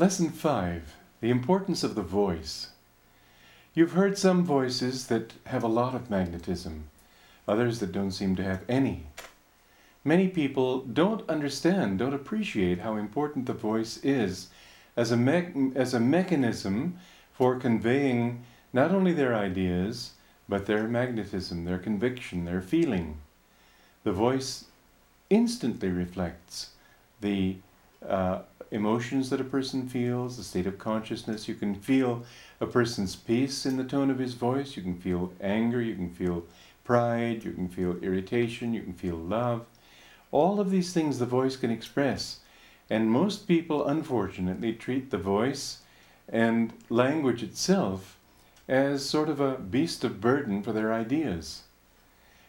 Lesson 5 The Importance of the Voice. You've heard some voices that have a lot of magnetism, others that don't seem to have any. Many people don't understand, don't appreciate how important the voice is as a, me- as a mechanism for conveying not only their ideas, but their magnetism, their conviction, their feeling. The voice instantly reflects the uh, emotions that a person feels, the state of consciousness. You can feel a person's peace in the tone of his voice. You can feel anger. You can feel pride. You can feel irritation. You can feel love. All of these things the voice can express. And most people, unfortunately, treat the voice and language itself as sort of a beast of burden for their ideas.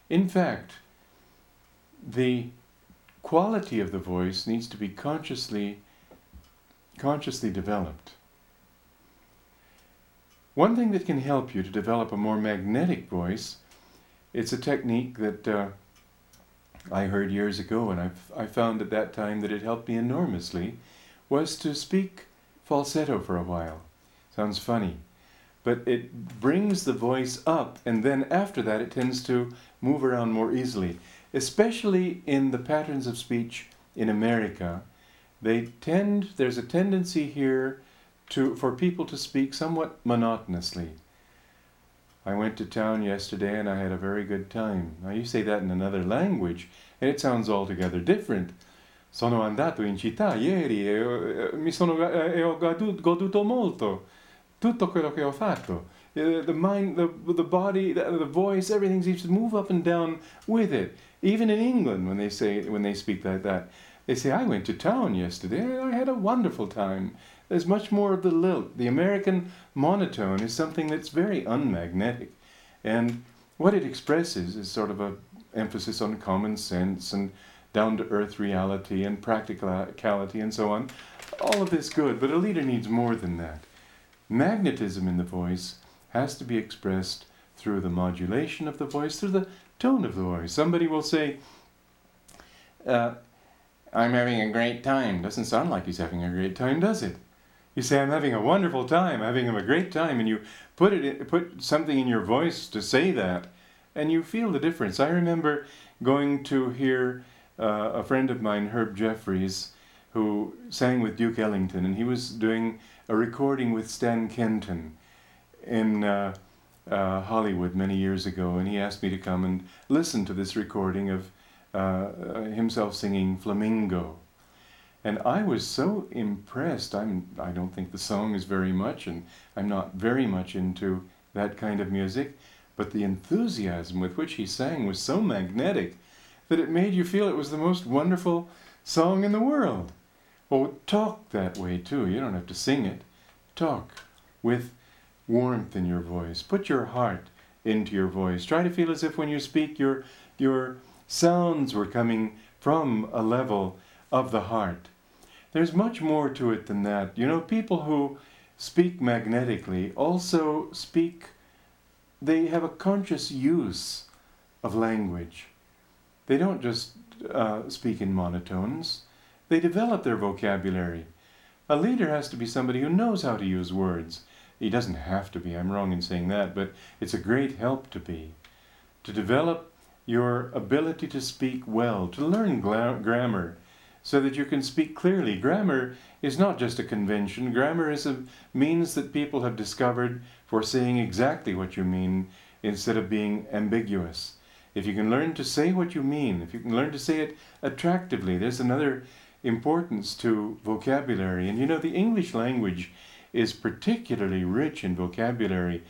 In fact, the quality of the voice needs to be consciously consciously developed. One thing that can help you to develop a more magnetic voice, it's a technique that uh, I heard years ago, and I've, I found at that time that it helped me enormously, was to speak falsetto for a while. Sounds funny, but it brings the voice up, and then after that, it tends to move around more easily, especially in the patterns of speech in America they tend there's a tendency here to for people to speak somewhat monotonously. I went to town yesterday and I had a very good time. Now you say that in another language and it sounds altogether different. Sono andato in città ieri e eh, mi sono eh, e ho goduto molto tutto quello che ho fatto. Eh, the mind, the, the body, the, the voice, everything seems to move up and down with it. Even in England, when they say when they speak like that, they say, I went to town yesterday. I had a wonderful time. There's much more of the lilt. The American monotone is something that's very unmagnetic. And what it expresses is sort of a emphasis on common sense and down to earth reality and practicality and so on. All of this good, but a leader needs more than that. Magnetism in the voice has to be expressed through the modulation of the voice, through the tone of the voice. Somebody will say, uh, I'm having a great time. Doesn't sound like he's having a great time, does it? You say, I'm having a wonderful time, having a great time, and you put it in, put something in your voice to say that, and you feel the difference. I remember going to hear uh, a friend of mine, Herb Jeffries, who sang with Duke Ellington, and he was doing a recording with Stan Kenton in uh, uh, Hollywood many years ago, and he asked me to come and listen to this recording of uh, himself singing Flamingo. And I was so impressed. I'm, I don't think the song is very much, and I'm not very much into that kind of music, but the enthusiasm with which he sang was so magnetic that it made you feel it was the most wonderful song in the world. Well, talk that way too. You don't have to sing it. Talk with warmth in your voice. Put your heart into your voice. Try to feel as if when you speak, you're, you're Sounds were coming from a level of the heart. There's much more to it than that. You know, people who speak magnetically also speak, they have a conscious use of language. They don't just uh, speak in monotones, they develop their vocabulary. A leader has to be somebody who knows how to use words. He doesn't have to be, I'm wrong in saying that, but it's a great help to be. To develop your ability to speak well, to learn gra- grammar, so that you can speak clearly. Grammar is not just a convention, grammar is a means that people have discovered for saying exactly what you mean instead of being ambiguous. If you can learn to say what you mean, if you can learn to say it attractively, there's another importance to vocabulary. And you know, the English language is particularly rich in vocabulary.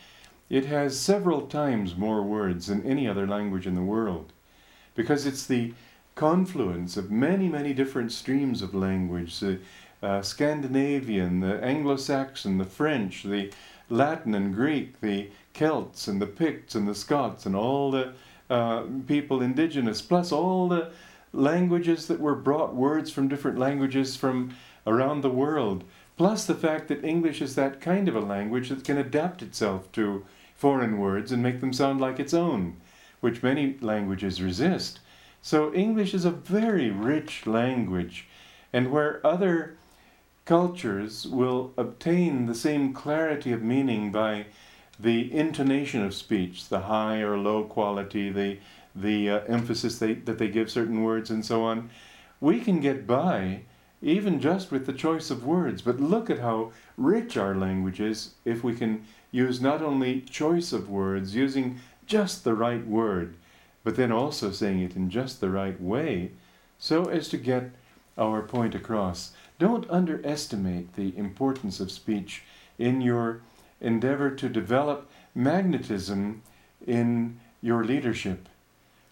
It has several times more words than any other language in the world because it's the confluence of many, many different streams of language the uh, Scandinavian, the Anglo Saxon, the French, the Latin and Greek, the Celts and the Picts and the Scots, and all the uh, people indigenous, plus all the languages that were brought, words from different languages from around the world, plus the fact that English is that kind of a language that can adapt itself to foreign words and make them sound like its own, which many languages resist. So English is a very rich language, and where other cultures will obtain the same clarity of meaning by the intonation of speech, the high or low quality, the the uh, emphasis they, that they give certain words, and so on. We can get by even just with the choice of words, but look at how rich our language is if we can use not only choice of words, using just the right word, but then also saying it in just the right way, so as to get our point across. Don't underestimate the importance of speech in your endeavor to develop magnetism in your leadership.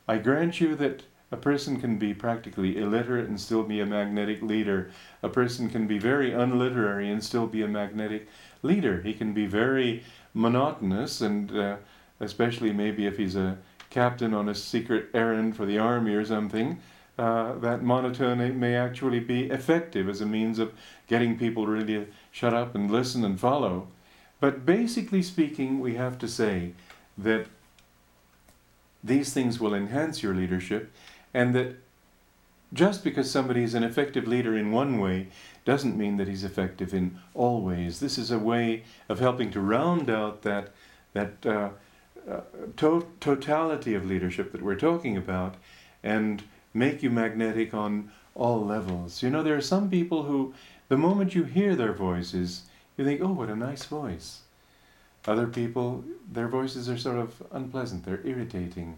I grant you that a person can be practically illiterate and still be a magnetic leader. A person can be very unliterary and still be a magnetic leader. He can be very monotonous, and uh, especially maybe if he's a captain on a secret errand for the army or something, uh, that monotony may actually be effective as a means of getting people really to shut up and listen and follow. But basically speaking, we have to say that these things will enhance your leadership, and that just because somebody is an effective leader in one way doesn't mean that he's effective in all ways. This is a way of helping to round out that that uh, uh, to- totality of leadership that we're talking about, and make you magnetic on all levels. You know, there are some people who, the moment you hear their voices, you think, "Oh, what a nice voice." Other people, their voices are sort of unpleasant, they're irritating.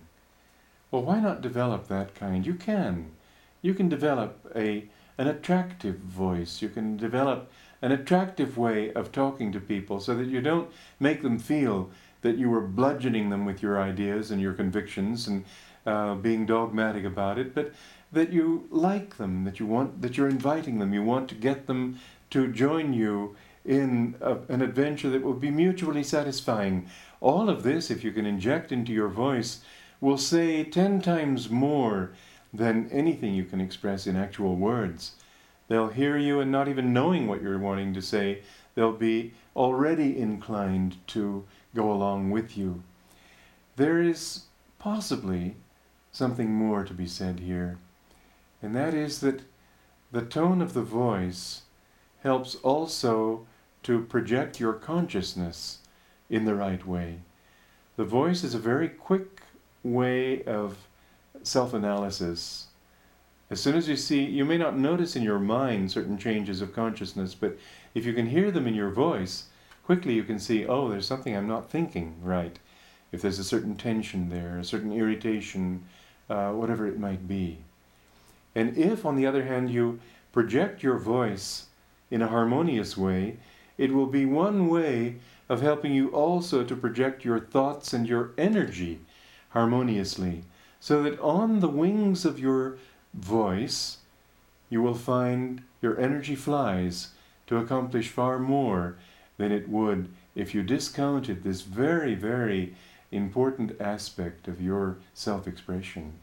Well, why not develop that kind? You can. You can develop a, an attractive voice. You can develop an attractive way of talking to people so that you don't make them feel that you are bludgeoning them with your ideas and your convictions and uh, being dogmatic about it, but that you like them, that you want, that you're inviting them. You want to get them to join you in a, an adventure that will be mutually satisfying. All of this, if you can inject into your voice, will say ten times more than anything you can express in actual words. They'll hear you and not even knowing what you're wanting to say, they'll be already inclined to go along with you. There is possibly something more to be said here, and that is that the tone of the voice helps also to project your consciousness in the right way. The voice is a very quick way of self analysis. As soon as you see, you may not notice in your mind certain changes of consciousness, but if you can hear them in your voice, quickly you can see, oh, there's something I'm not thinking right. If there's a certain tension there, a certain irritation, uh, whatever it might be. And if, on the other hand, you project your voice in a harmonious way, it will be one way of helping you also to project your thoughts and your energy harmoniously, so that on the wings of your voice, you will find your energy flies to accomplish far more than it would if you discounted this very, very important aspect of your self expression.